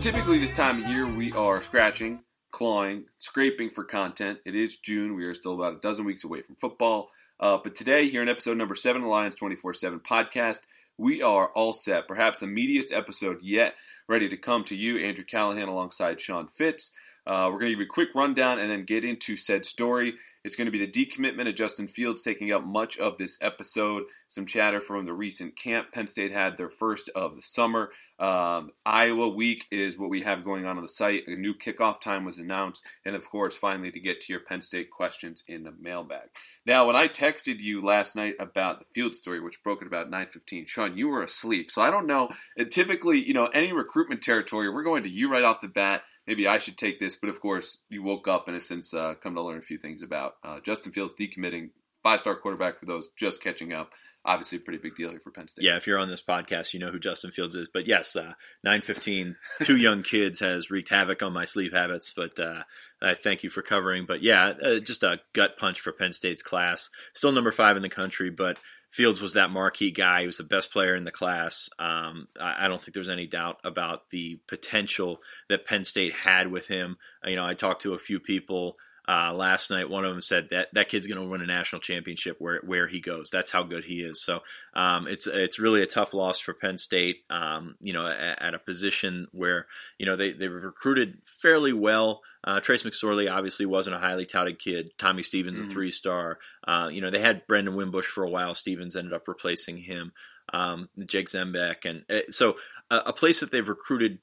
Typically this time of year we are scratching, clawing, scraping for content. It is June. We are still about a dozen weeks away from football. Uh, but today, here in episode number seven Lions 24 7 podcast, we are all set. Perhaps the meatiest episode yet, ready to come to you. Andrew Callahan alongside Sean Fitz. Uh, we're going to give you a quick rundown and then get into said story. It's going to be the decommitment of Justin Fields taking up much of this episode. Some chatter from the recent camp. Penn State had their first of the summer. Um, Iowa week is what we have going on on the site. A new kickoff time was announced. And of course, finally, to get to your Penn State questions in the mailbag. Now, when I texted you last night about the Field story, which broke at about 9.15, Sean, you were asleep. So I don't know. Typically, you know, any recruitment territory, we're going to you right off the bat maybe I should take this. But of course, you woke up and have since uh, come to learn a few things about uh, Justin Fields decommitting, five star quarterback for those just catching up. Obviously, a pretty big deal here for Penn State. Yeah, if you're on this podcast, you know who Justin Fields is. But yes, uh, 9:15, two young kids has wreaked havoc on my sleep habits. But uh, I thank you for covering. But yeah, uh, just a gut punch for Penn State's class. Still number five in the country, but Fields was that marquee guy. He was the best player in the class. Um, I, I, don't think there's any doubt about the potential that Penn State had with him. You know, I talked to a few people uh, last night. One of them said that that kid's going to win a national championship where where he goes. That's how good he is. So um, it's it's really a tough loss for Penn State. Um, you know, at, at, a position where you know they they recruited fairly well. Uh, Trace McSorley obviously wasn't a highly touted kid. Tommy Stevens, mm-hmm. a three star. Uh, you know, they had Brandon Wimbush for a while. Stevens ended up replacing him. Um, Jake Zembiec, and uh, so a, a, place that they've recruited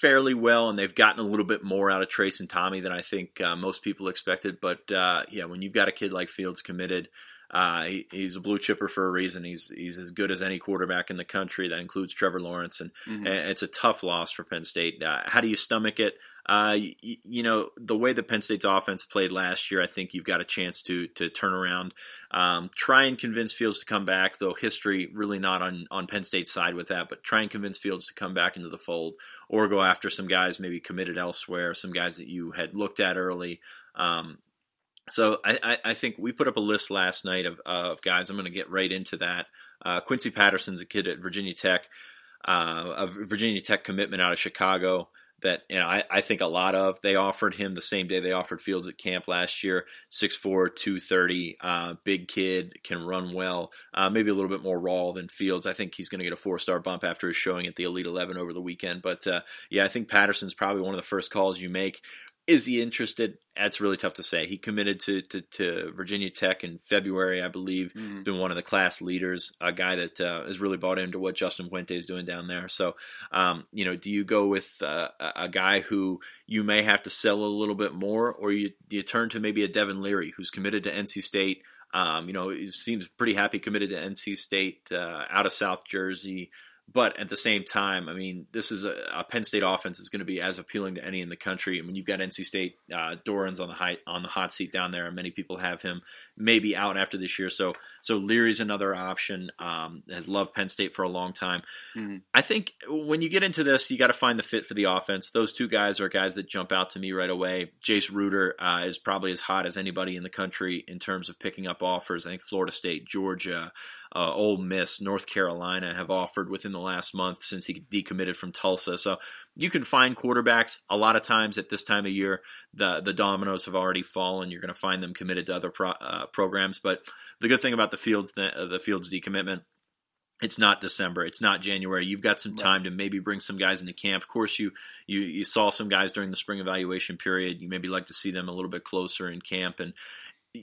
fairly well, and they've gotten a little bit more out of Trace and Tommy than I think uh, most people expected. But uh, yeah, when you've got a kid like Fields committed, uh, he, he's a blue chipper for a reason. He's he's as good as any quarterback in the country. That includes Trevor Lawrence, and, mm-hmm. and it's a tough loss for Penn State. Uh, how do you stomach it? Uh, you, know the way the Penn State's offense played last year, I think you've got a chance to to turn around, um, try and convince Fields to come back. Though history really not on on Penn State's side with that, but try and convince Fields to come back into the fold, or go after some guys maybe committed elsewhere, some guys that you had looked at early. Um, so I, I, think we put up a list last night of, of guys. I'm going to get right into that. Uh, Quincy Patterson's a kid at Virginia Tech, uh, a Virginia Tech commitment out of Chicago that you know I, I, think a lot of. They offered him the same day they offered Fields at camp last year. 6'4", 230, uh, big kid, can run well. Uh, maybe a little bit more raw than Fields. I think he's going to get a four star bump after his showing at the Elite Eleven over the weekend. But uh, yeah, I think Patterson's probably one of the first calls you make. Is he interested? That's really tough to say. He committed to, to, to Virginia Tech in February, I believe. Mm-hmm. Been one of the class leaders, a guy that uh, has really bought into what Justin Fuente is doing down there. So, um, you know, do you go with uh, a guy who you may have to sell a little bit more, or you, you turn to maybe a Devin Leary who's committed to NC State? Um, you know, he seems pretty happy committed to NC State uh, out of South Jersey. But at the same time, I mean, this is a, a Penn State offense is going to be as appealing to any in the country. I mean, you've got NC State uh, Doeren's on the high, on the hot seat down there, and many people have him maybe out after this year. So, so Leary's another option. Um, has loved Penn State for a long time. Mm-hmm. I think when you get into this, you got to find the fit for the offense. Those two guys are guys that jump out to me right away. Jace Ruder uh, is probably as hot as anybody in the country in terms of picking up offers. I think Florida State, Georgia uh, Ole Miss, North Carolina have offered within the last month since he decommitted from Tulsa. So you can find quarterbacks a lot of times at this time of year. The the dominoes have already fallen. You're going to find them committed to other pro, uh, programs. But the good thing about the fields the, uh, the fields decommitment. It's not December. It's not January. You've got some time to maybe bring some guys into camp. Of course, you, you you saw some guys during the spring evaluation period. You maybe like to see them a little bit closer in camp, and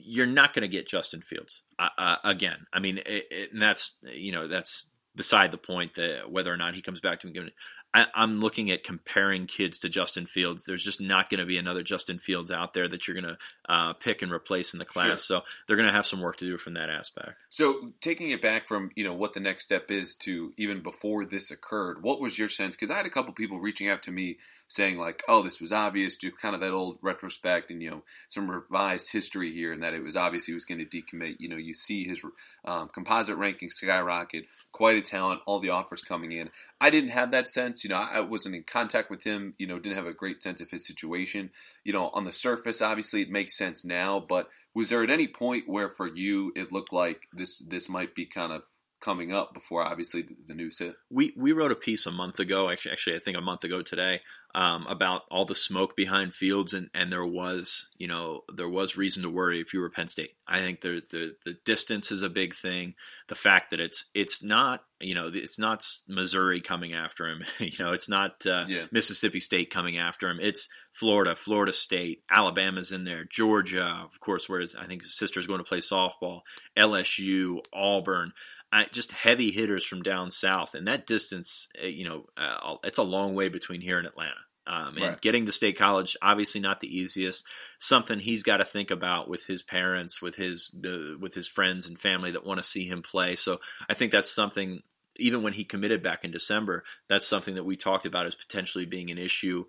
you're not going to get Justin Fields uh, uh, again. I mean, it, it, and that's you know that's beside the point that whether or not he comes back to him. I, am looking at comparing kids to Justin Fields. There's just not going to be another Justin Fields out there that you're going to uh, pick and replace in the class. Sure. So they're going to have some work to do from that aspect. So taking it back from you know what the next step is to even before this occurred, what was your sense? Because I had a couple people reaching out to me saying like, "Oh, this was obvious," just kind of that old retrospect and you know some revised history here, and that it was obvious he was going to decommit. You know, you see his um, composite ranking skyrocket, quite a talent, all the offers coming in. I didn't have that sense. You know, I wasn't in contact with him. You know, didn't have a great sense of his situation. You know, on the surface, obviously it makes sense now, but was there at any point where for you it looked like this this might be kind of coming up before obviously the, the news hit. We we wrote a piece a month ago, actually, actually I think a month ago today, um, about all the smoke behind Fields, and, and there was you know there was reason to worry if you were Penn State. I think the the the distance is a big thing. The fact that it's it's not you know it's not Missouri coming after him. you know it's not uh, Yeah. Mississippi State coming after him. It's Florida, Florida State, Alabama's in there, Georgia, of course. Where his, I think his sister's going to play softball. LSU, Auburn. I, just heavy hitters from down south, and that distance, uh, you know, uh, it's a long way between here and Atlanta. Um, and Right. getting to state college, obviously not the easiest. Something he's got to think about with his parents, with his uh, with his friends and family that want to see him play. So I think that's something. Even when he committed back in December, that's something that we talked about as potentially being an issue.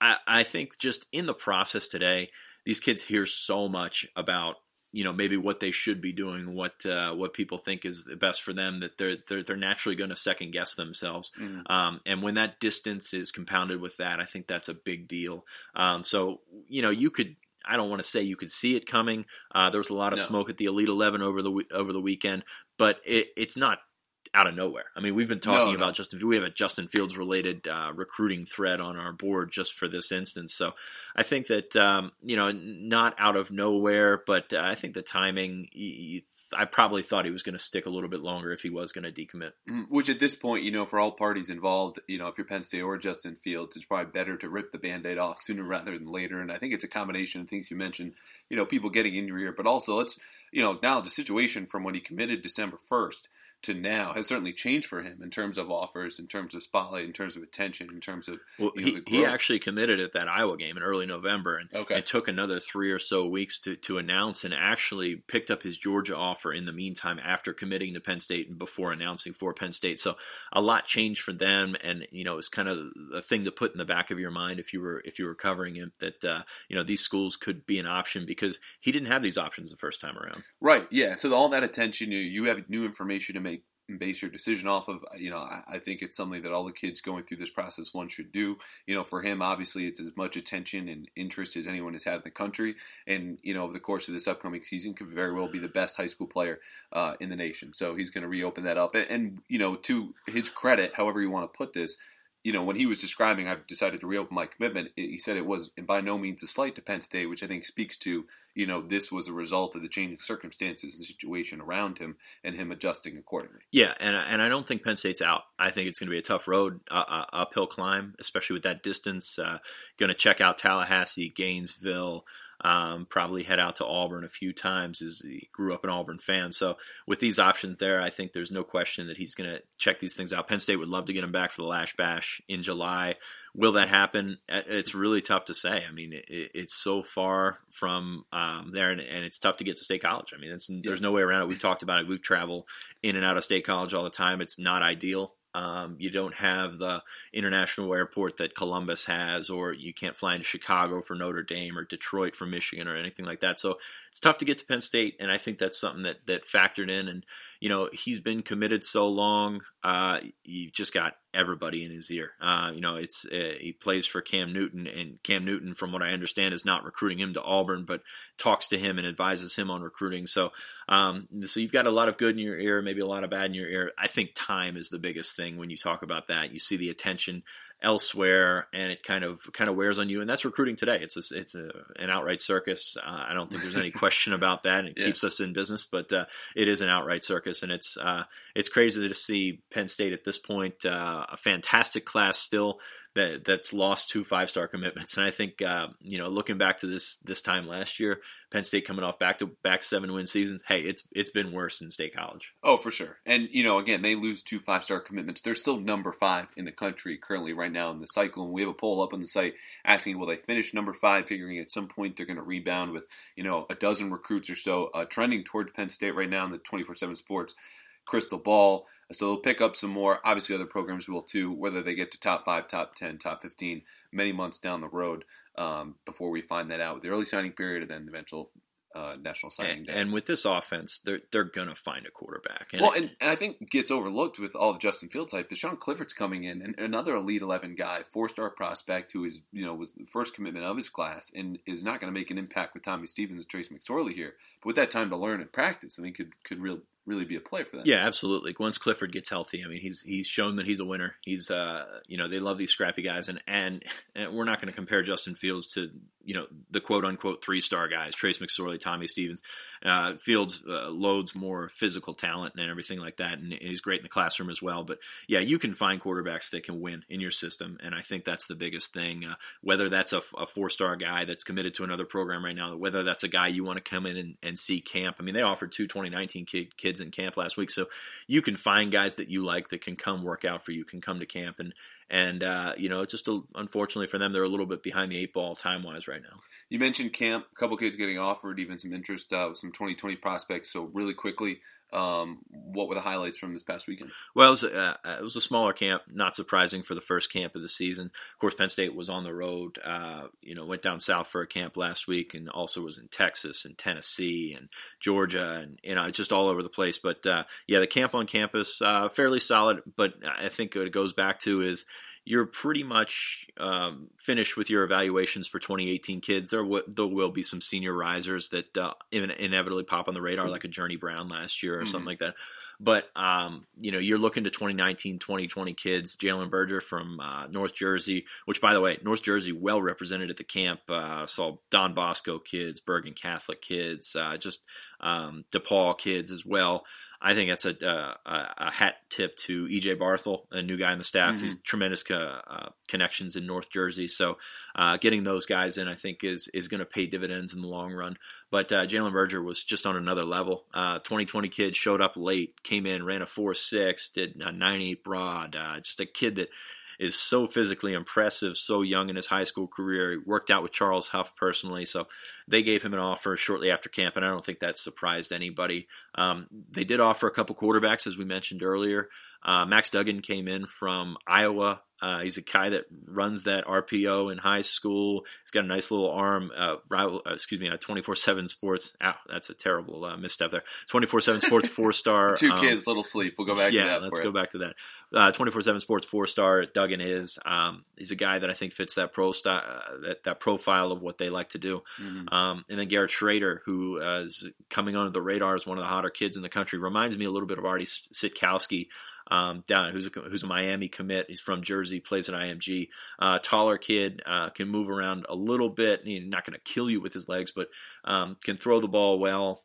I, I think just in the process today, these kids hear so much about you know maybe what they should be doing, what uh, what people think is the best for them that they're they're, they're naturally going to second guess themselves. Mhm. Um, and when that distance is compounded with that, I think that's a big deal. Um, so you know you could. I don't want to say you could see it coming. Uh, there was a lot of No. smoke at the Elite Eleven over the over the weekend, but it, it's not out of nowhere. I mean, we've been talking No, no. about Justin. We have a Justin Fields related uh, recruiting thread on our board just for this instance. So I think that um, you know, not out of nowhere, but uh, I think the timing. I probably thought he was going to stick a little bit longer if he was going to decommit. Mm, Which at this point, you know, for all parties involved, you know, if you're Penn State or Justin Fields, it's probably better to rip the band-aid off sooner rather than later. And I think it's a combination of things you mentioned, you know, people getting injured here, but also let's, you know, now the situation from when he committed December 1st to now has certainly changed for him in terms of offers, in terms of spotlight, in terms of attention, in terms of Well, you know, he, he actually committed at that Iowa game in early November, and Okay. it took another three or so weeks to, to announce, and actually picked up his Georgia offer in the meantime after committing to Penn State and before announcing for Penn State. So a lot changed for them, and you know it's kind of a thing to put in the back of your mind if you were if you were covering him that uh, you know these schools could be an option because he didn't have these options the first time around. Right. Yeah. So all that attention, you you have new information to make base your decision off of. You know, I, I think it's something that all the kids going through this process one should do. You know, for him, obviously, it's as much attention and interest as anyone has had in the country, and you know, over the course of this upcoming season, could very well be the best high school player uh, in the nation. So he's going to reopen that up, and, and you know, to his credit, however you want to put this. You know, when he was describing, I've decided to reopen my commitment. He said it was by no means a slight to Penn State, which I think speaks to you know, this was a result of the changing circumstances and situation around him and him adjusting accordingly. Yeah, and and I don't think Penn State's out. I think it's going to be a tough road, uh, uh, uphill climb, especially with that distance. Uh, going to check out Tallahassee, Gainesville. Um, probably head out to Auburn a few times. As he grew up an Auburn fan, so with these options there, I think there's no question that he's going to check these things out. Penn State would love to get him back for the Lasch Bash in July. Will that happen? It's really tough to say. I mean, it, it's so far from um, there, and, and, it's tough to get to state college. I mean, it's, there's no way around it. We've talked about it. We've traveled in and out of state college all the time. It's not ideal. Um, you don't have the international airport that Columbus has, or you can't fly into Chicago for Notre Dame or Detroit for Michigan or anything like that. So it's tough to get to Penn State, and I think that's something that that factored in. And you know, he's been committed so long. Uh, you just got everybody in his ear. Uh, you know, it's uh, he plays for Cam Newton, and Cam Newton, from what I understand, is not recruiting him to Auburn, but talks to him and advises him on recruiting. So, um, so you've got a lot of good in your ear, maybe a lot of bad in your ear. I think time is the biggest thing when you talk about that. You see the attention elsewhere, and it kind of kind of wears on you. And that's recruiting today. It's a, it's a, an outright circus. Uh, I don't think there's any question about that. It Yeah. keeps us in business, but uh, it is an outright circus, and it's uh, it's crazy to see Penn State at this point. Uh, a fantastic class still that that's lost two five star commitments, and I think uh, you know looking back to this this time last year, Penn State coming off back to back seven win seasons. Hey, it's it's been worse in state college. Oh, for sure. And, you know, again, they lose two five star commitments. They're still number five in the country currently right now in the cycle. And we have a poll up on the site asking, will they finish number five, figuring at some point they're going to rebound with, you know, a dozen recruits or so uh, trending towards Penn State right now in the 24 7 sports crystal ball. So they'll pick up some more. Obviously, other programs will too, whether they get to top five, top 10, top 15, many months down the road um, before we find that out with the early signing period and then the eventual uh, national signing And, day. and with this offense, they're they're gonna find a quarterback. And well, and, and I think gets overlooked with all the Justin Fields hype is Sean Clifford's coming in, and another elite eleven guy, four star prospect who is you know was the first commitment of his class, and is not going to make an impact with Tommy Stevens and Trace McSorley here. But with that time to learn and practice, I think could could real really be a play for them. Yeah, absolutely. Once Clifford gets healthy, I mean, he's he's shown that he's a winner. He's uh, you know, they love these scrappy guys, and and, and we're not going to compare Justin Fields to you know the quote unquote three star guys, Trace McSorley, Tommy Stevens. Uh, Fields uh, loads more physical talent and everything like that, and he's great in the classroom as well. But yeah, you can find quarterbacks that can win in your system, and I think that's the biggest thing. Uh, whether that's a, a four star guy that's committed to another program right now, whether that's a guy you want to come in and, and see camp. I mean, they offered two 2019 kid, kids in camp last week, so you can find guys that you like that can come work out for you, can come to camp and and uh, you know, just a, unfortunately for them, they're a little bit behind the eight ball time wise right now. You mentioned camp, a couple kids getting offered, even some interest uh, with some 2020 prospects. So really quickly, um, what were the highlights from this past weekend? Well, it was, a, uh, it was a smaller camp, not surprising for the first camp of the season. Of course, Penn State was on the road. Uh, you know, went down south for a camp last week, and also was in Texas and Tennessee and Georgia, and you know, just all over the place. But uh, yeah, the camp on campus uh, fairly solid. But I think what it goes back to is you're pretty much um, finished with your evaluations for 2018 kids. There, w- there will be some senior risers that uh, inevitably pop on the radar, like a Journey Brown last year or mm-hmm. something like that. But um, you know, you're looking to 2019, 2020 kids. Jalen Berger from uh, North Jersey, which by the way, North Jersey well represented at the camp. Uh, saw Don Bosco kids, Bergen Catholic kids, uh, just um, DePaul kids as well. I think that's a, uh, a, hat tip to EJ Barthel, a new guy on the staff. Mm-hmm. He's tremendous co- uh, connections in North Jersey, so uh, getting those guys in, I think, is is going to pay dividends in the long run. But uh, Jalen Berger was just on another level. 2020 uh, kid showed up late, came in, ran a four six, did a nine eight broad. Uh, just a kid that is so physically impressive, so young in his high school career. He worked out with Charles Huff personally, so they gave him an offer shortly after camp, and I don't think that surprised anybody. Um, they did offer a couple quarterbacks, as we mentioned earlier. Uh, Max Duggan came in from Iowa. Uh, he's a guy that runs that RPO in high school. He's got a nice little arm. Uh, rival, uh, excuse me, twenty four seven Sports. Ow, that's a terrible uh, misstep there. Twenty four seven Sports four star. Two um, kids, little sleep. We'll go back yeah, to that. Yeah, let's go it. back to that. Uh, twenty four seven Sports four star. Duggan is. Um, he's a guy that I think fits that pro style, uh, that that profile of what they like to do. Mm-hmm. Um, and then Garrett Shrader, who is coming onto the radar as one of the hotter kids in the country, reminds me a little bit of Artie Sitkowski um, down who's a, who's a Miami commit. He's from Jersey, plays at IMG. Uh, taller kid, uh, can move around a little bit. He's not going to kill you with his legs, but um, can throw the ball well.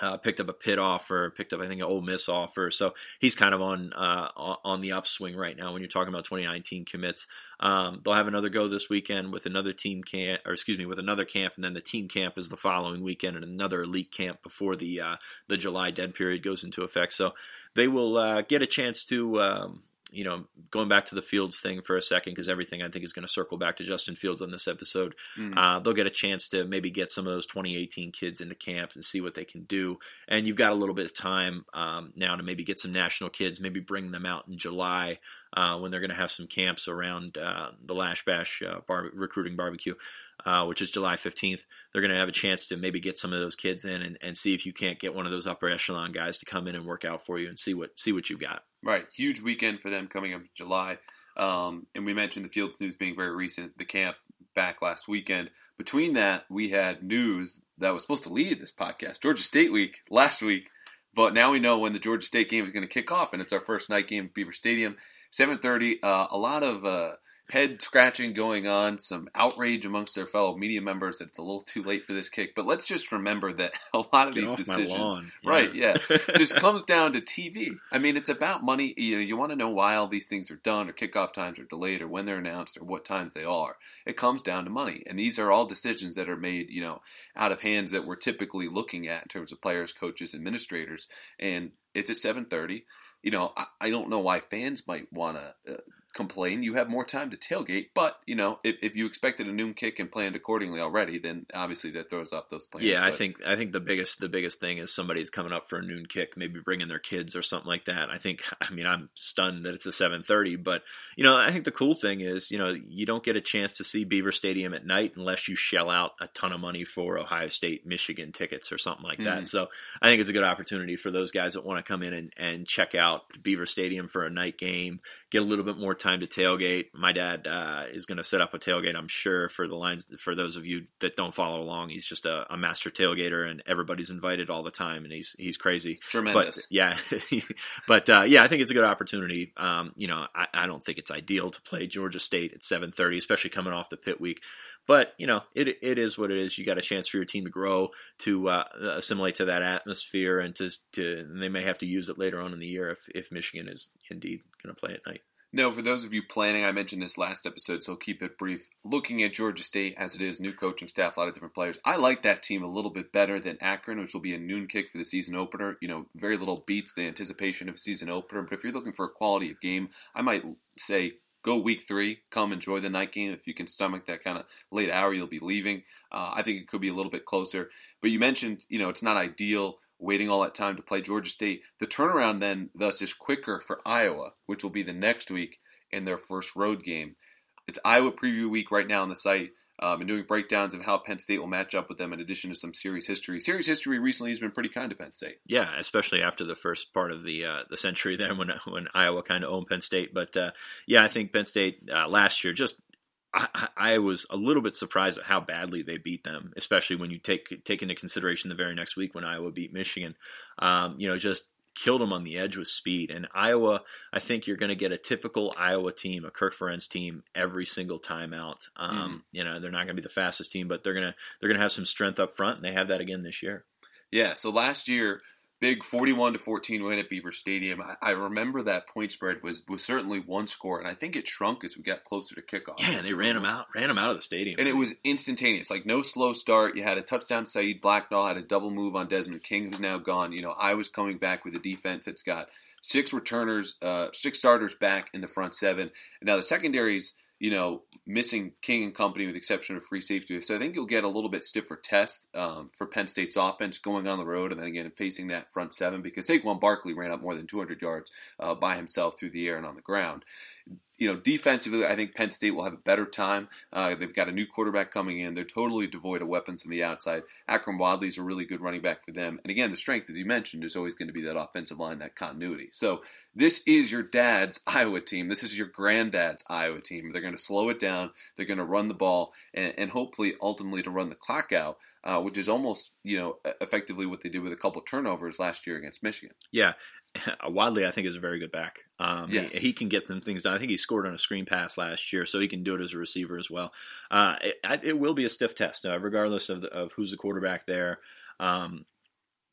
Uh, picked up a Pitt offer, picked up I think an Ole Miss offer, so he's kind of on uh, on the upswing right now. When you're talking about 2019 commits, um, they'll have another go this weekend with another team camp, or excuse me, with another camp, and then the team camp is the following weekend, and another elite camp before the uh, the July dead period goes into effect. So they will uh, get a chance to um, you know, going back to the Fields thing for a second, because everything I think is going to circle back to Justin Fields on this episode. Mm. Uh, they'll get a chance to maybe get some of those 2018 kids into camp and see what they can do. And you've got a little bit of time um, now to maybe get some national kids, maybe bring them out in July uh, when they're going to have some camps around uh, the Lasch Bash uh, bar- recruiting barbecue. Uh, which is July 15th, they're going to have a chance to maybe get some of those kids in and, and see if you can't get one of those upper echelon guys to come in and work out for you and see what see what you've got. Right, huge weekend for them coming up in July. Um, and we mentioned the Fields news being very recent. The camp back last weekend. Between that, we had news that was supposed to lead this podcast, Georgia State week last week. But now we know when the Georgia State game is going to kick off, and it's our first night game at Beaver Stadium, 7:30. Uh, a lot of uh, head scratching going on, some outrage amongst their fellow media members that it's a little too late for this kick. But let's just remember that a lot of Get these decisions, yeah. right? Yeah, just comes down to TV. I mean, it's about money. You know, you want to know why all these things are done, or kickoff times are delayed, or when they're announced, or what times they are. It comes down to money, and these are all decisions that are made, you know, out of hands that we're typically looking at in terms of players, coaches, administrators, and it's at seven thirty you know, I, I, don't know why fans might want to uh, complain. You have more time to tailgate, but you know, if, if you expected a noon kick and planned accordingly already, then obviously that throws off those plans. Yeah, but. I think I think the biggest the biggest thing is somebody's coming up for a noon kick, maybe bringing their kids or something like that. I think I mean I'm stunned that it's a 7:30, but you know, I think the cool thing is, you know, you don't get a chance to see Beaver Stadium at night unless you shell out a ton of money for Ohio State, Michigan tickets or something like that. Mm. So, I think it's a good opportunity for those guys that want to come in and, and check out Beaver Stadium for a night game get a little bit more time to tailgate. My dad uh, is going to set up a tailgate, I'm sure, for the lines. For those of you that don't follow along, he's just a, a master tailgater, and everybody's invited all the time, and he's he's crazy. Tremendous. But, yeah, but uh, yeah, I think it's a good opportunity. Um, you know, I, I, don't think it's ideal to play Georgia State at 7:30, especially coming off the Pitt week. But you know, it it is what it is. You got a chance for your team to grow, to uh, assimilate to that atmosphere, and to to and they may have to use it later on in the year if if Michigan is indeed going to play at night. No, for those of you planning, I mentioned this last episode, so I'll keep it brief. Looking at Georgia State as it is, new coaching staff, a lot of different players. I like that team a little bit better than Akron, which will be a noon kick for the season opener. You know, very little beats the anticipation of a season opener. But if you're looking for a quality of game, I might say go week three, come enjoy the night game. If you can stomach that kind of late hour, you'll be leaving. Uh, I think it could be a little bit closer. But you mentioned, you know, it's not ideal waiting all that time to play Georgia State. The turnaround then, thus, is quicker for Iowa, which will be the next week in their first road game. It's Iowa preview week right now on the site um, and doing breakdowns of how Penn State will match up with them in addition to some series history. Series history recently has been pretty kind to Penn State. Yeah, especially after the first part of the uh, the century there when when Iowa kind of owned Penn State. But uh, yeah, I think Penn State uh, last year just I, I, was a little bit surprised at how badly they beat them, especially when you take take into consideration the very next week when Iowa beat Michigan. Um, you know, just killed them on the edge with speed. And Iowa, I think you're going to get a typical Iowa team, a Kirk Ferentz team, every single time out. Um, mm. You know, they're not going to be the fastest team, but they're gonna they're gonna have some strength up front, and they have that again this year. Yeah. So last year big 41 to 14 win at Beaver Stadium. I, I, remember that point spread was was certainly one score, and I think it shrunk as we got closer to kickoff. Yeah, they ran them out, ran them out of the stadium, and it was instantaneous. Like no slow start. You had a touchdown. Saeed Blacknall had a double move on Desmond King, who's now gone. You know, I was coming back with a defense that's got six returners, uh, six starters back in the front seven, and now the secondaries you know, missing King and company with the exception of free safety. So I think you'll get a little bit stiffer test um, for Penn State's offense going on the road and then again facing that front seven because Saquon Barkley ran up more than 200 yards uh, by himself through the air and on the ground you know, defensively, I think Penn State will have a better time. Uh, they've got a new quarterback coming in. They're totally devoid of weapons on the outside. Wadley is a really good running back for them. And again, the strength, as you mentioned, is always going to be that offensive line, that continuity. So this is your dad's Iowa team. This is your granddad's Iowa team. They're going to slow it down. They're going to run the ball and, and hopefully, ultimately, to run the clock out, uh, which is almost, you know, effectively what they did with a couple turnovers last year against Michigan. Yeah, Wadley, I think, is a very good back. Um, yes. he, he, can get them things done. I think he scored on a screen pass last year, so he can do it as a receiver as well. Uh, it, it, will be a stiff test, uh, regardless of, the, of who's the quarterback there. Um,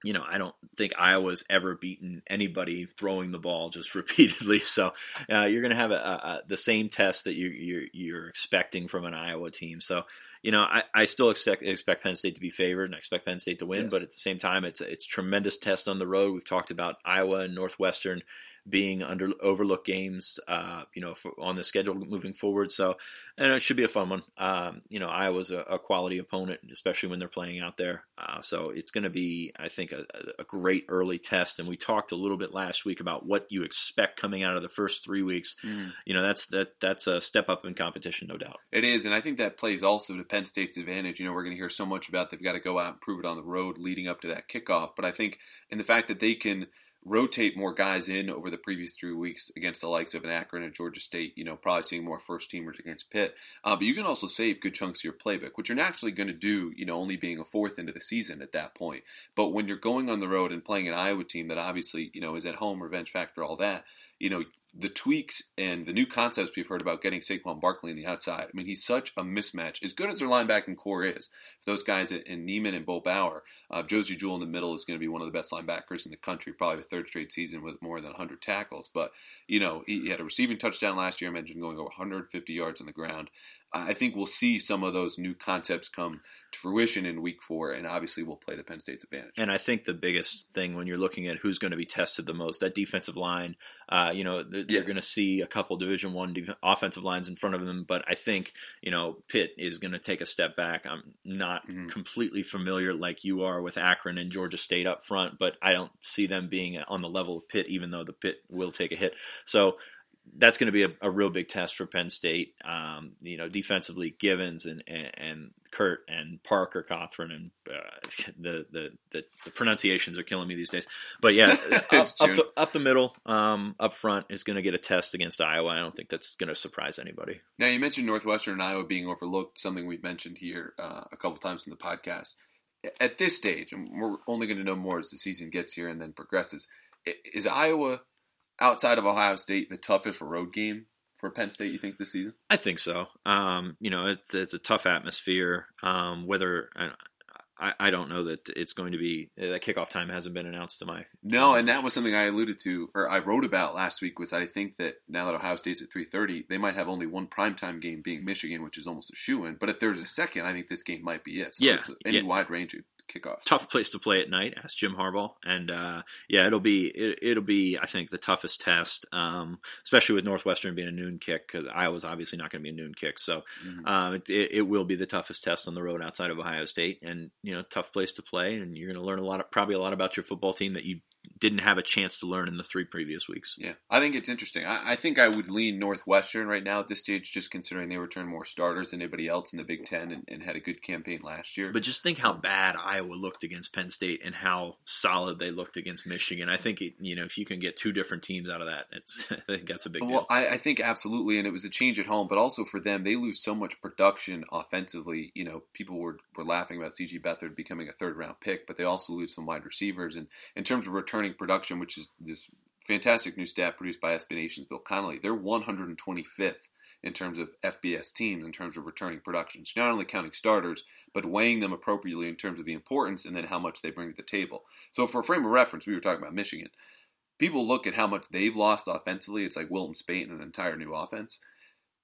you know, I don't think Iowa's ever beaten anybody throwing the ball just repeatedly. So uh, you're going to have a, a, the same test that you, you're, you're expecting from an Iowa team. So you know, I, I still expect expect Penn State to be favored and I expect Penn State to win, yes. but at the same time, it's it's tremendous test on the road. We've talked about Iowa and Northwestern being under overlooked games, uh, you know, for, on the schedule moving forward. So, and it should be a fun one. Um, you know, Iowa's a, a, quality opponent, especially when they're playing out there. Uh, so it's going to be, I think, a, a, great early test. And we talked a little bit last week about what you expect coming out of the first three weeks. Mm. You know, that's that that's a step up in competition, no doubt. It is, and I think that plays also to Penn State's advantage. You know, we're going to hear so much about they've got to go out and prove it on the road leading up to that kickoff. But I think in the fact that they can rotate more guys in over the previous three weeks against the likes of an Akron and Georgia State, you know, probably seeing more first teamers against Pitt. Uh, but you can also save good chunks of your playbook, which you're naturally going to do, you know, only being a fourth into the season at that point. But when you're going on the road and playing an Iowa team that obviously, you know, is at home, revenge factor, all that, you know, the tweaks and the new concepts we've heard about getting Saquon Barkley on the outside. I mean, he's such a mismatch. As good as their linebacking core is, those guys in Niemann and Bo Bower, uh, Josey Jewell in the middle is going to be one of the best linebackers in the country, probably the third straight season with more than 100 tackles. But, you know, he, he had a receiving touchdown last year. I mentioned going over 150 yards on the ground. I think we'll see some of those new concepts come to fruition in week four, and obviously we'll play to Penn State's advantage. And I think the biggest thing when you're looking at who's going to be tested the most, that defensive line, uh, you know, yes. you're going to see a couple Division One def- offensive lines in front of them, but I think you know Pitt is going to take a step back. I'm not mm-hmm. completely familiar like you are with Akron and Georgia State up front, but I don't see them being on the level of Pitt, even though the Pitt will take a hit. So that's going to be a, a, real big test for Penn State. Um, you know, defensively, Givens and, and, and Kurt and Parker Cothran and uh, the, the, the the pronunciations are killing me these days. But yeah, up, up, the, up the middle, um, up front is going to get a test against Iowa. I don't think that's going to surprise anybody. Now you mentioned Northwestern and Iowa being overlooked, something we've mentioned here uh, a couple times in the podcast. At this stage, and we're only going to know more as the season gets here and then progresses. Is Iowa outside of Ohio State the toughest road game for Penn State? You think this season? I think so. Um, you know, it, it's a tough atmosphere. Um, whether I, I, don't know that it's going to be that kickoff time hasn't been announced to my. No, and that was something I alluded to or I wrote about last week. Was I think that now that Ohio State's at three thirty, they might have only one primetime game being Michigan, which is almost a shoe in. But if there's a second, I think this game might be it. So yeah, it's any yeah. wide range kickoff. Tough place to play at night, asked Jim Harbaugh, and uh, yeah, it'll be it, will be I think the toughest test, um, especially with Northwestern being a noon kick because Iowa's obviously not going to be a noon kick, so mm-hmm. um, it, it, it, will be the toughest test on the road outside of Ohio State, and you know, tough place to play, and you're going to learn a lot of probably a lot about your football team that you didn't have a chance to learn in the three previous weeks. Yeah, I think it's interesting. I, I, think I would lean Northwestern right now at this stage, just considering they return more starters than anybody else in the Big Ten and, and, had a good campaign last year. But just think how bad Iowa looked against Penn State and how solid they looked against Michigan. I think it, you know if you can get two different teams out of that, it's I think that's a big. Well, I, I think absolutely, and it was a change at home, but also for them, they lose so much production offensively. You know, people were were laughing about CJ Beathard becoming a third round pick, but they also lose some wide receivers, and in terms of returning production, which is this fantastic new stat produced by SB Nation's Bill Connelly. They're 125th in terms of FBS teams in terms of returning production. So not only counting starters, but weighing them appropriately in terms of the importance and then how much they bring to the table. So for a frame of reference, we were talking about Michigan. People look at how much they've lost offensively. It's like Wilton Speight and an entire new offense.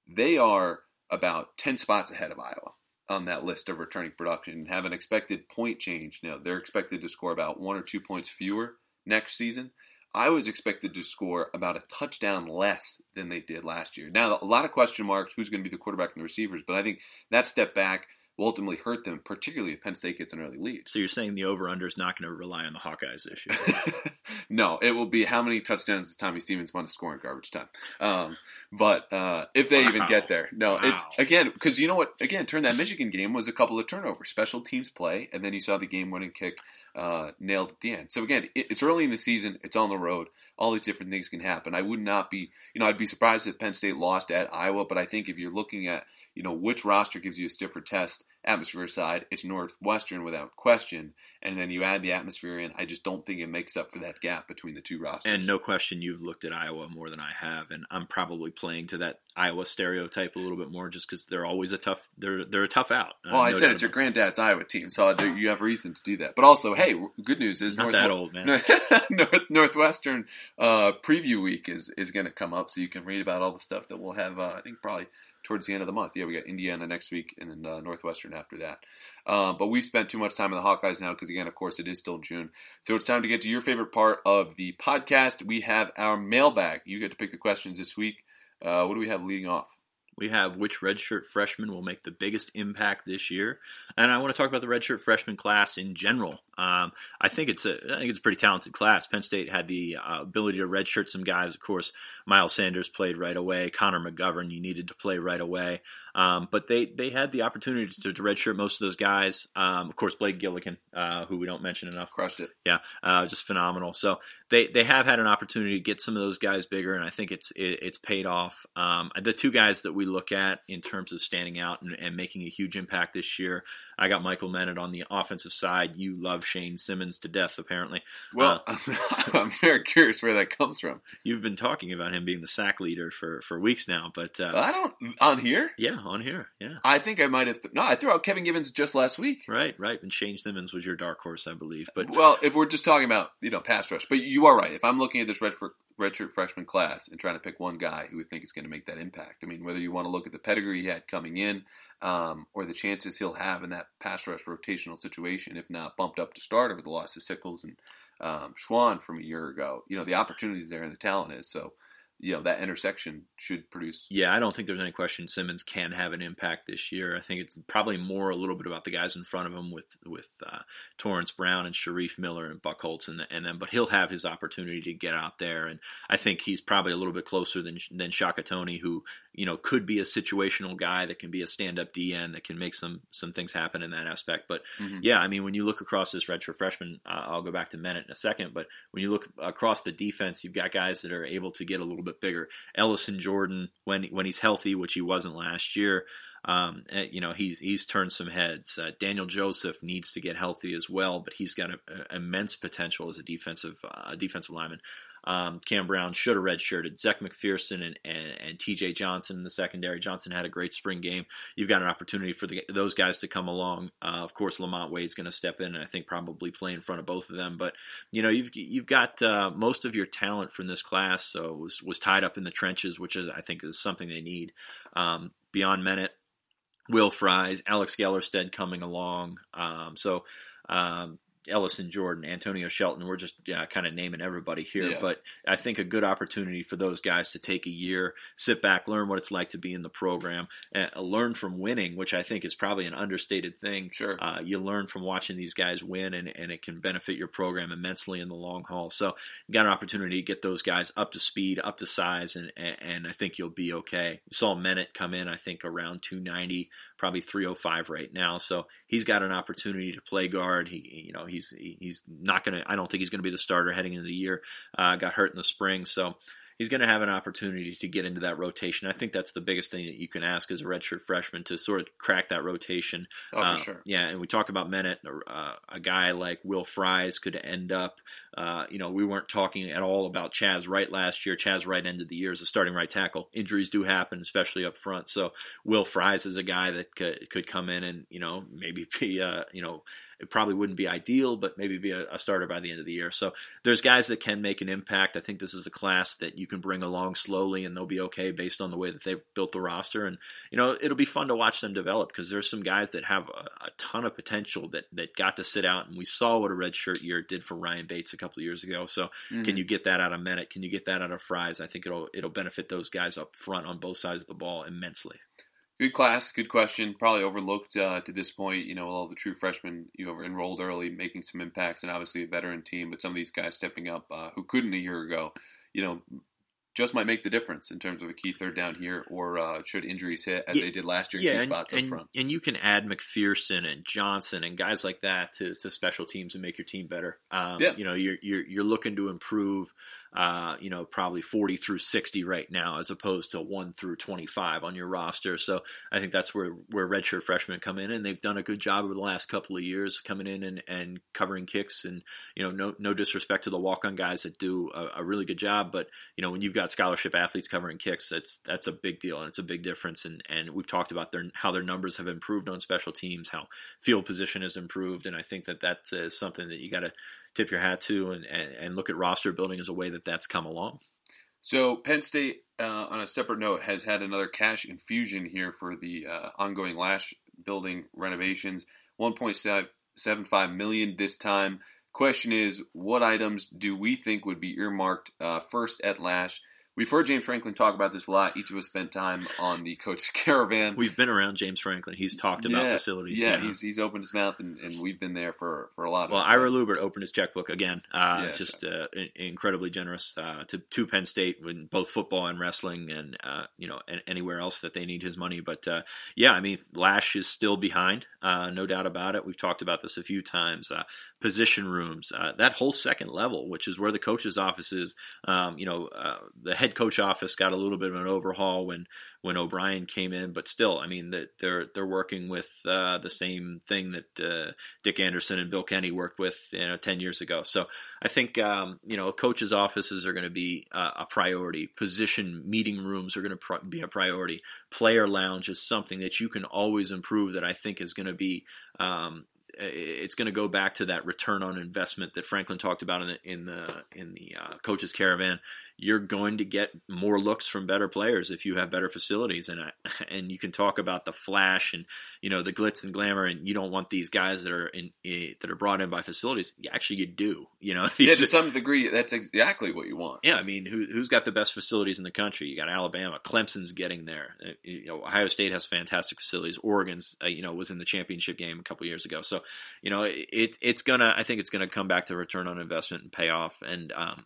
They are about 10 spots ahead of Iowa on that list of returning production and have an expected point change. Now, they're expected to score about one or two points fewer next season. I was expected to score about a touchdown less than they did last year. Now, a lot of question marks who's going to be the quarterback and the receivers, but I think that step back will ultimately hurt them, particularly if Penn State gets an early lead. So you're saying the over/under is not going to rely on the Hawkeyes issue? no, it will be how many touchdowns does Tommy Stevens want to score in garbage time? Um, but uh, if they wow. even get there, no, wow. it's again because you know what? Again, turn that Michigan game was a couple of turnovers, special teams play, and then you saw the game-winning kick uh, nailed at the end. So again, it, it's early in the season, it's on the road. All these different things can happen. I would not be, you know, I'd be surprised if Penn State lost at Iowa, but I think if you're looking at, you know, which roster gives you a stiffer test atmosphere side, it's Northwestern without question. And then you add the atmosphere in. I just don't think it makes up for that gap between the two rosters. And no question, you've looked at Iowa more than I have, and I'm probably playing to that Iowa stereotype a little bit more, just because they're always a tough. They're they're a tough out. Well, I said it's your granddad's Iowa team, so you have reason to do that. But also, hey, good news is not North- that old man. North, Northwestern uh, preview week is is going to come up, so you can read about all the stuff that we'll have. Uh, I think probably towards the end of the month. Yeah, we got Indiana next week and then uh, Northwestern after that. Uh, but we've spent too much time in the Hawkeyes now because, again, of course, it is still June. So it's time to get to your favorite part of the podcast. We have our mailbag. You get to pick the questions this week. Uh, what do we have leading off? We have which redshirt freshman will make the biggest impact this year, and I want to talk about the redshirt freshman class in general. Um, I think it's a I think it's a pretty talented class. Penn State had the uh, ability to redshirt some guys. Of course, Miles Sanders played right away. Connor McGovern, you needed to play right away. Um, but they they had the opportunity to, to redshirt most of those guys. Um, of course, Blake Gillikin, uh, who we don't mention enough, crushed it. Yeah, uh, just phenomenal. So they they have had an opportunity to get some of those guys bigger, and I think it's it, it's paid off. Um, the two guys that we look at in terms of standing out and, and making a huge impact this year I got Michael Menet on the offensive side. You love Shane Simmons to death, apparently. Well, uh, I'm very curious where that comes from. You've been talking about him being the sack leader for, for weeks now, but uh, I don't on here. Yeah, on here. Yeah, I think I might have. Th- no, I threw out Kevin Givens just last week. Right, right. And Shane Simmons was your dark horse, I believe. But well, if we're just talking about you know pass rush, but you are right. If I'm looking at this red for redshirt freshman class and trying to pick one guy who we think is going to make that impact. I mean, whether you want to look at the pedigree he had coming in um, or the chances he'll have in that pass rush rotational situation, if not bumped up to starter with the loss of Sickels and um, Schwan from a year ago, you know, the opportunities there and the talent is. So you know that intersection should produce. Yeah, I don't think there's any question Simmons can have an impact this year. I think it's probably more a little bit about the guys in front of him with with uh, Torrence Brown and Shareef Miller and Buchholz and, and then, but he'll have his opportunity to get out there, and I think he's probably a little bit closer than than Shaka Toney, who you know, could be a situational guy that can be a stand-up DN that can make some some things happen in that aspect. But mm-hmm. yeah, I mean, when you look across this redshirt freshman, uh, I'll go back to Menet in a second. But when you look across the defense, you've got guys that are able to get a little bit bigger. Ellison Jordan, when when he's healthy, which he wasn't last year. Um, eh, you know he's he's turned some heads. Uh, Daniel Joseph needs to get healthy as well, but he's got a, a immense potential as a defensive uh, defensive lineman. Um, Cam Brown should have redshirted. Zech McPhearson and, and, and T.J. Johnson in the secondary. Johnson had a great spring game. You've got an opportunity for the, those guys to come along. Uh, of course, Lamont Wade's going to step in, and I think probably play in front of both of them. But you know, you've you've got uh, most of your talent from this class so was was tied up in the trenches, which is I think is something they need. Um, beyond Menet, Will Fries, Alex Gellerstedt coming along. Um, so um, Ellison Jordan, Antonio Shelton. We're just yeah, kind of naming everybody here, yeah. but I think a good opportunity for those guys to take a year, sit back, learn what it's like to be in the program, and uh, learn from winning, which I think is probably an understated thing. Sure, uh, you learn from watching these guys win, and, and it can benefit your program immensely in the long haul. So, you got an opportunity to get those guys up to speed, up to size, and and, and I think you'll be okay. You saw Menet come in, I think around 290 probably 305 right now. So he's got an opportunity to play guard. He, you know, he's he's not going to. I don't think he's going to be the starter heading into the year. Uh, got hurt in the spring, so he's going to have an opportunity to get into that rotation. I think that's the biggest thing that you can ask as a redshirt freshman to sort of crack that rotation. Oh, uh, for sure. Yeah, and we talk about Menet. Uh, a guy like Will Fries could end up. Uh, you know, we weren't talking at all about Chasz Wright last year. Chasz Wright ended the year as a starting right tackle. Injuries do happen, especially up front. So Will Fries is a guy that could, could come in and you know maybe be uh, you know it probably wouldn't be ideal, but maybe be a, a, starter by the end of the year. So there's guys that can make an impact. I think this is a class that you can bring along slowly and they'll be okay based on the way that they've built the roster. And, you know, it'll be fun to watch them develop because there's some guys that have a, a, ton of potential that, that got to sit out. And we saw what a red shirt year did for Ryan Bates a couple of years ago. So mm-hmm. can you get that out of Menet? Can you get that out of Fries? I think it'll, it'll benefit those guys up front on both sides of the ball immensely. Good class, good question. Probably overlooked uh, to this point. You know, all the true freshmen you know enrolled early, making some impacts, and obviously a veteran team. But some of these guys stepping up uh, who couldn't a year ago. You know, just might make the difference in terms of a key third down here, or uh, should injuries hit as yeah, they did last year in yeah, key spots and, up front. And you can add McPhearson and Johnson and guys like that to, to special teams and make your team better. Um, yeah. You know, you're, you're you're looking to improve uh, you know, probably 40 through 60 right now, as opposed to 1 through 25 on your roster. So I think that's where, where redshirt freshmen come in, and they've done a good job over the last couple of years coming in and, and covering kicks. And, you know, no, no disrespect to the walk on guys that do a, a really good job, but, you know, when you've got scholarship athletes covering kicks, that's, that's a big deal, and it's a big difference. And, and we've talked about their, how their numbers have improved on special teams, how field position has improved, and I think that that is something that you got to tip your hat to and, and, and, look at roster building as a way that that's come along. So Penn State, uh, on a separate note, has had another cash infusion here for the uh, ongoing Lasch building renovations. 1.75 million this time. Question is, what items do we think would be earmarked uh, first at Lasch? We've heard James Franklin talk about this a lot. Each of us spent time on the coach's caravan. We've been around James Franklin. He's talked about yeah, facilities. Yeah, he's he's opened his mouth, and, and we've been there for, for a lot. Well, Ira Lubert opened his checkbook again. Uh, yeah, it's just uh, incredibly generous uh, to to Penn State in both football and wrestling, and uh, you know, and anywhere else that they need his money. But uh, yeah, I mean, Lasch is still behind, uh, no doubt about it. We've talked about this a few times position rooms, uh, that whole second level, which is where the coach's office is. Um, you know, uh, the head coach office got a little bit of an overhaul when when O'Brien came in, but still, I mean, that they're they're working with uh, the same thing that uh, Dick Anderson and Bill Kenney worked with, you know, ten years ago. So I think um, you know, coaches' offices are going to be uh, a priority. Position meeting rooms are going to be a priority. Player lounge is something that you can always improve. That I think is going to be um, it's going to go back to that return on investment that Franklin talked about in the in the in the uh, coaches caravan you're going to get more looks from better players if you have better facilities. And and you can talk about the flash and you know the glitz and glamour and you don't want these guys that are in, in that are brought in by facilities. Actually you do. You know yeah to some degree that's exactly what you want. Yeah I mean who, who's got the best facilities in the country? You got Alabama. Clemson's getting there. Uh, you know Ohio State has fantastic facilities. Oregon's uh, you know was in the championship game a couple years ago. So you know it it's gonna I think it's gonna come back to return on investment and pay off. And um,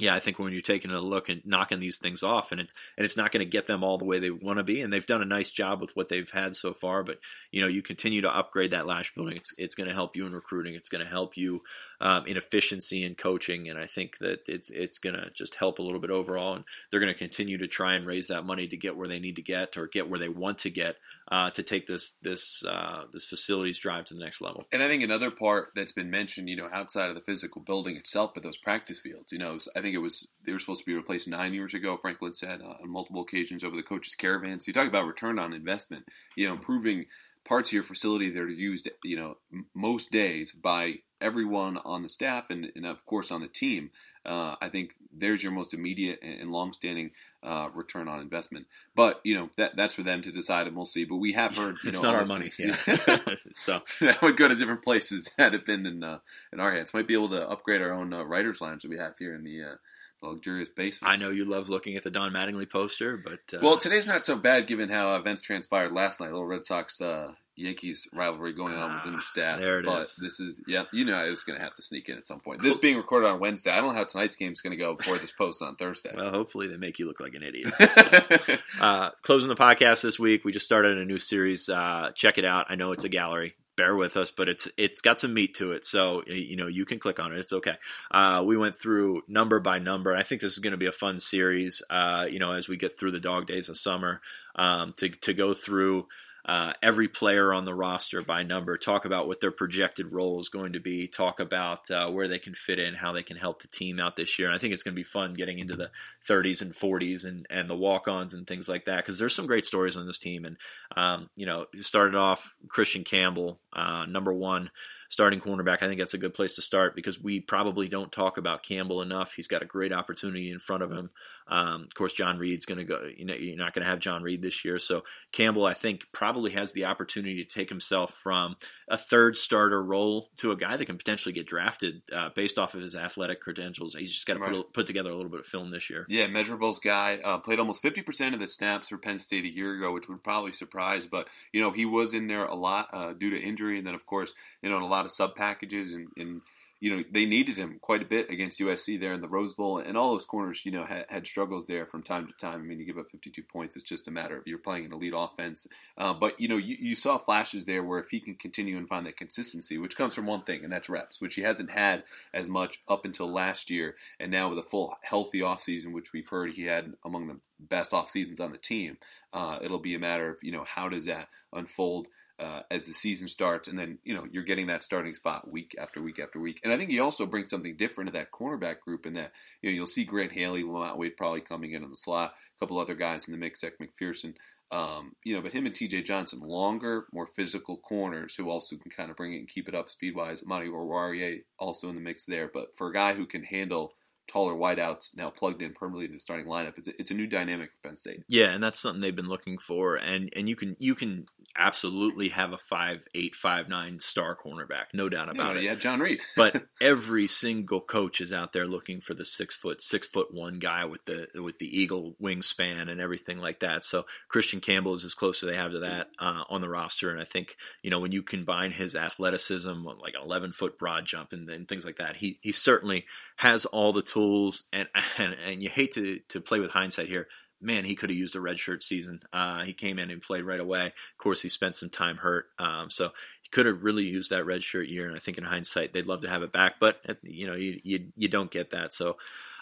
yeah, I think when you're taking a look and knocking these things off, and it's and it's not going to get them all the way they want to be, and they've done a nice job with what they've had so far. But you know, you continue to upgrade that Lasch building. It's it's going to help you in recruiting. It's going to help you um, in efficiency and coaching, and I think that it's it's going to just help a little bit overall. And they're going to continue to try and raise that money to get where they need to get or get where they want to get uh, to take this this uh, this facilities drive to the next level. And I think another part that's been mentioned, you know, outside of the physical building itself, but those practice fields, you know, I think it was they were supposed to be replaced nine years ago. Franklin said uh, on multiple occasions over the coaches' caravan. So you talk about return on investment, you know, improving parts of your facility that are used, you know, most days by everyone on the staff and, and of course on the team. Uh, I think there's your most immediate and long-standing uh, return on investment. But you know that that's for them to decide, and we'll see. But we have heard it's know, not our money, yeah. so that would go to different places had it been in uh, in our hands. Might be able to upgrade our own uh, writers' lounge that we have here in the uh, luxurious basement. I know you love looking at the Don Mattingly poster, but uh, well, today's not so bad given how events transpired last night. Little Red Sox uh, Yankees rivalry going on within the staff. There it but is. this is yeah, you know I was going to have to sneak in at some point. This being recorded on Wednesday, I don't know how tonight's game is going to go before this post on Thursday. Well, hopefully they make you look like an idiot. So, uh, closing the podcast this week, we just started a new series. Uh, check it out. I know it's a gallery. Bear with us, but it's it's got some meat to it, so you know you can click on it. It's okay. Uh, we went through number by number. I think this is going to be a fun series. Uh, you know, as we get through the dog days of summer, um, to to go through uh, every player on the roster by number, talk about what their projected role is going to be, talk about uh, where they can fit in, how they can help the team out this year. And I think it's going to be fun getting into the 30s and 40s and, and the walk ons and things like that because there's some great stories on this team. And, um, you know, started off Christian Campbell, uh, number one starting cornerback. I think that's a good place to start because we probably don't talk about Campbell enough. He's got a great opportunity in front of him. Um, of course, John Reid's going to go. You know, you're not going to have John Reid this year, so Campbell, I think, probably has the opportunity to take himself from a third starter role to a guy that can potentially get drafted uh, based off of his athletic credentials. He's just got to Right. put, put together a little bit of film this year. Yeah, measurables guy. Uh, played almost 50% of the snaps for Penn State a year ago, which would probably surprise. But, you know, he was in there a lot uh, due to injury. And then, of course, you know, in a lot of sub packages. And, and, you know, they needed him quite a bit against USC there in the Rose Bowl. And all those corners, you know, had, had struggles there from time to time. I mean, you give up 52 points, it's just a matter of you're playing an elite offense. Uh, but, you know, you, you saw flashes there where if he can continue and find that consistency, which comes from one thing, and that's reps, which he hasn't had as much up until last year. And now with a full healthy offseason, which we've heard he had among the best off seasons on the team, uh, it'll be a matter of, you know, how does that unfold uh, as the season starts, and then you know you're getting that starting spot week after week after week. And I think he also brings something different to that cornerback group in that you know you'll see Grant Haley, Lamont Wade probably coming in on the slot, a couple other guys in the mix, like McPhearson. Um, you know, but him and T.J. Johnson, longer, more physical corners who also can kind of bring it and keep it up speed wise. Amani Oruwariye also in the mix there, but for a guy who can handle taller wideouts now plugged in permanently to the starting lineup, it's a, it's a new dynamic for Penn State. Yeah, and that's something they've been looking for, and and you can you can absolutely have a five eight five nine star cornerback, no doubt about know, it. Yeah, John Reid. but every single coach is out there looking for the six foot six foot one guy with the with the eagle wingspan and everything like that. So Christian Campbell is as close as they have to that uh, on the roster, and I think you know when you combine his athleticism, like an eleven foot broad jump and, and things like that, he he certainly has all the tools. And and, and you hate to to play with hindsight here. Man, he could have used a redshirt season. Uh, he came in and played right away. Of course, he spent some time hurt, um, so he could have really used that redshirt year. And I think in hindsight, they'd love to have it back, but uh, you know, you you, you don't get that. So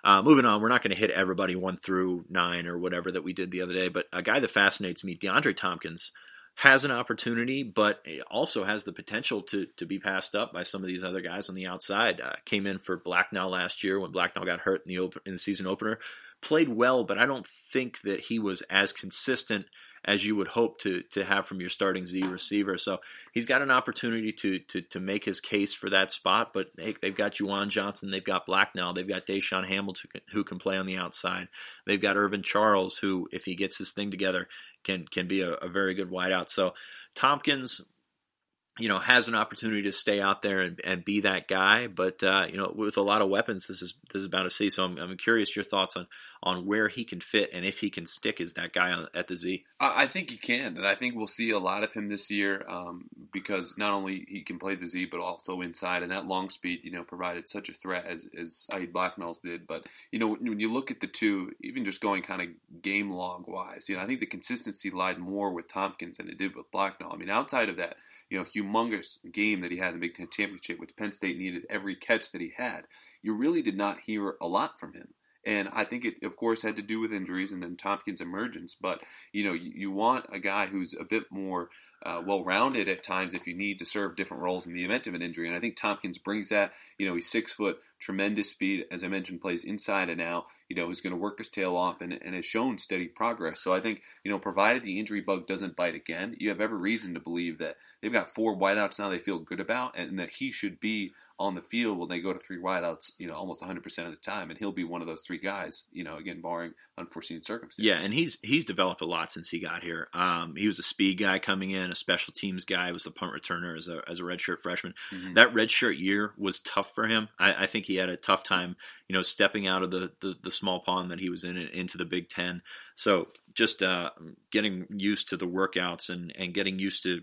uh, moving on, we're not going to hit everybody one through nine or whatever that we did the other day. But a guy that fascinates me, DeAndre Thompkins, has an opportunity, but also has the potential to to be passed up by some of these other guys on the outside. Uh, came in for Blacknall last year when Blacknall got hurt in the open, in the season opener. Played well, but I don't think that he was as consistent as you would hope to to have from your starting Z receiver. So he's got an opportunity to to to make his case for that spot. But they, they've got Juwan Johnson, they've got Blacknall, they've got DaeSean Hamilton who can play on the outside. They've got Irvin Charles, who if he gets his thing together, can can be a, a very good wideout. So Thompkins. You know, has an opportunity to stay out there and, and be that guy, but uh, you know, with a lot of weapons, this is this is about to see. So I'm, I'm curious your thoughts on on where he can fit and if he can stick as that guy on, at the Z? I think he can, and I think we'll see a lot of him this year um, because not only he can play the Z, but also inside, and that long speed, you know, provided such a threat as as Saeed Blacknall's did. But you know, when you look at the two, even just going kind of game log wise, you know, I think the consistency lied more with Thompkins than it did with Blacknall. I mean, outside of that, you know, humongous game that he had in the Big Ten championship, which Penn State needed every catch that he had, you really did not hear a lot from him. And I think it, of course, had to do with injuries and then Thompkins' emergence. But you know, you, you want a guy who's a bit more uh, well-rounded at times if you need to serve different roles in the event of an injury. And I think Thompkins brings that. You know, he's six foot, tremendous speed. As I mentioned, plays inside and out. You know, he's going to work his tail off and, and has shown steady progress. So I think you know, provided the injury bug doesn't bite again, you have every reason to believe that they've got four wideouts now they feel good about, and that he should be on the field when they go to three wideouts, you know, almost 100% of the time, and he'll be one of those three guys, you know, again, barring unforeseen circumstances. Yeah, and he's he's developed a lot since he got here. Um, he was a speed guy coming in, a special teams guy, was a punt returner as a as a redshirt freshman. Mm-hmm. That redshirt year was tough for him. I, I, think he had a tough time, you know, stepping out of the, the, the small pond that he was in into the Big Ten. So just uh, getting used to the workouts and and getting used to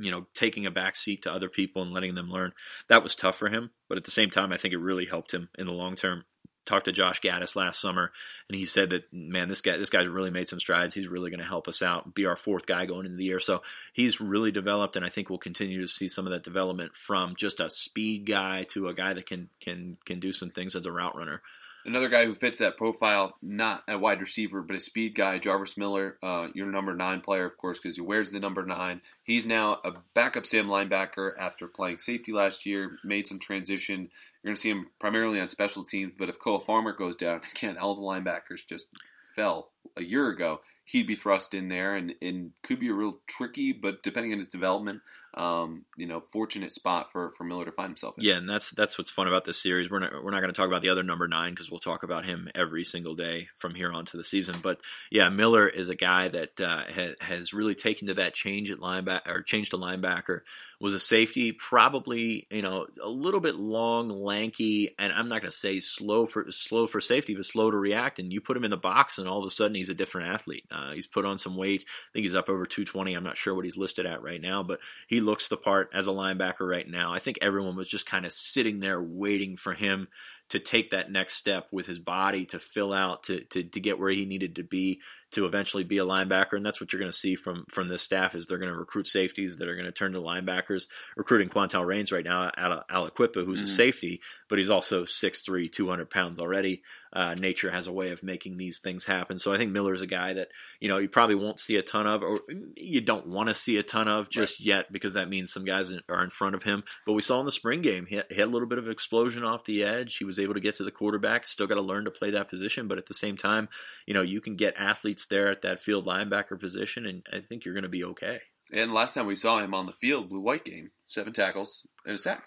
you know, taking a back seat to other people and letting them learn. That was tough for him, but at the same time, I think it really helped him in the long term. Talked to Josh Gattis last summer, and he said that man, this guy, this guy's really made some strides. He's really going to help us out, be our fourth guy going into the year. So he's really developed, and I think we'll continue to see some of that development from just a speed guy to a guy that can can can do some things as a route runner. Another guy who fits that profile, not a wide receiver, but a speed guy, Jarvis Miller, uh, your number nine player, of course, because he wears the number nine. He's now a backup Sam linebacker after playing safety last year, made some transition. You're going to see him primarily on special teams, but if Koa Farmer goes down, again, all the linebackers just fell a year ago. He'd be thrust in there and, and could be a real tricky, but depending on his development, um, you know, fortunate spot for, for Miller to find himself in. Yeah, and that's that's what's fun about this series. We're not we're not going to talk about the other number nine because we'll talk about him every single day from here on to the season. But yeah, Miller is a guy that uh, ha- has really taken to that change at linebacker or change to linebacker was a safety, probably you know a little bit long, lanky, and I'm not going to say slow for slow for safety, but slow to react. And you put him in the box, and all of a sudden he's a different athlete. Uh, he's put on some weight. I think he's up over 220. I'm not sure what he's listed at right now, but he looks the part as a linebacker right now. I think everyone was just kind of sitting there waiting for him to take that next step with his body to fill out to, to, to get where he needed to be to eventually be a linebacker, and that's what you're going to see from from this staff is they're going to recruit safeties that are going to turn to linebackers. Recruiting Kwantel Raines right now out of Aliquippa, who's mm-hmm. a safety, but he's also 6'3", 200 pounds already. Uh, nature has a way of making these things happen. So I think Miller's a guy that you know you probably won't see a ton of, or you don't want to see a ton of just right. yet because that means some guys are in front of him. But we saw in the spring game he had, he had a little bit of explosion off the edge. He was able to get to the quarterback. Still got to learn to play that position, but at the same time, you know you can get athletes there at that field linebacker position, and I think you're going to be okay. And last time we saw him on the field, blue white game, seven tackles and a sack.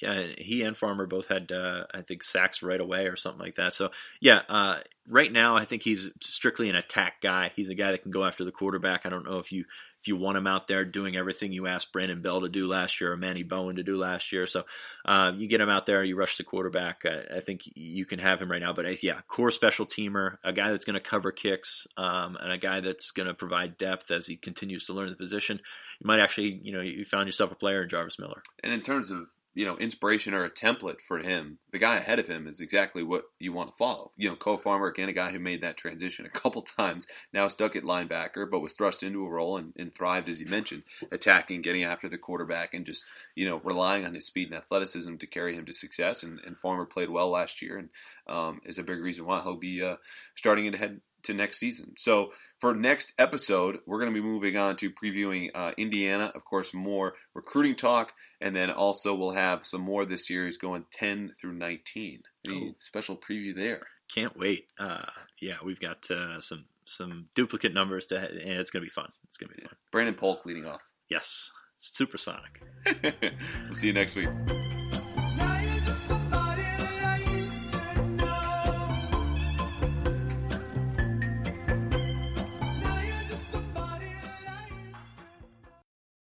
Yeah, yeah, he and Farmer both had, uh, I think, sacks right away or something like that. So, yeah, uh, right now I think he's strictly an attack guy. He's a guy that can go after the quarterback. I don't know if you if you want him out there doing everything you asked Brandon Bell to do last year or Manny Bowen to do last year. So, uh, you get him out there, you rush the quarterback. I, I think you can have him right now. But uh, yeah, core special teamer, a guy that's going to cover kicks, um, and a guy that's going to provide depth as he continues to learn the position. You might actually, you know, you found yourself a player in Jarvis Miller. And in terms of you know, inspiration or a template for him, the guy ahead of him is exactly what you want to follow. You know, Koa Farmer, again, a guy who made that transition a couple times, now stuck at linebacker, but was thrust into a role and, and thrived, as you mentioned, attacking, getting after the quarterback, and just, you know, relying on his speed and athleticism to carry him to success. And, and Farmer played well last year and um, is a big reason why he'll be uh, starting to head to next season. So, for next episode, we're going to be moving on to previewing uh, Indiana, of course, more recruiting talk, and then also we'll have some more this series going 10 through 19. Any special preview there? Can't wait. Uh, yeah, we've got uh, some some duplicate numbers to, and it's going to be fun. It's going to be yeah. fun. Brandon Polk leading off. Yes, supersonic. we'll see you next week.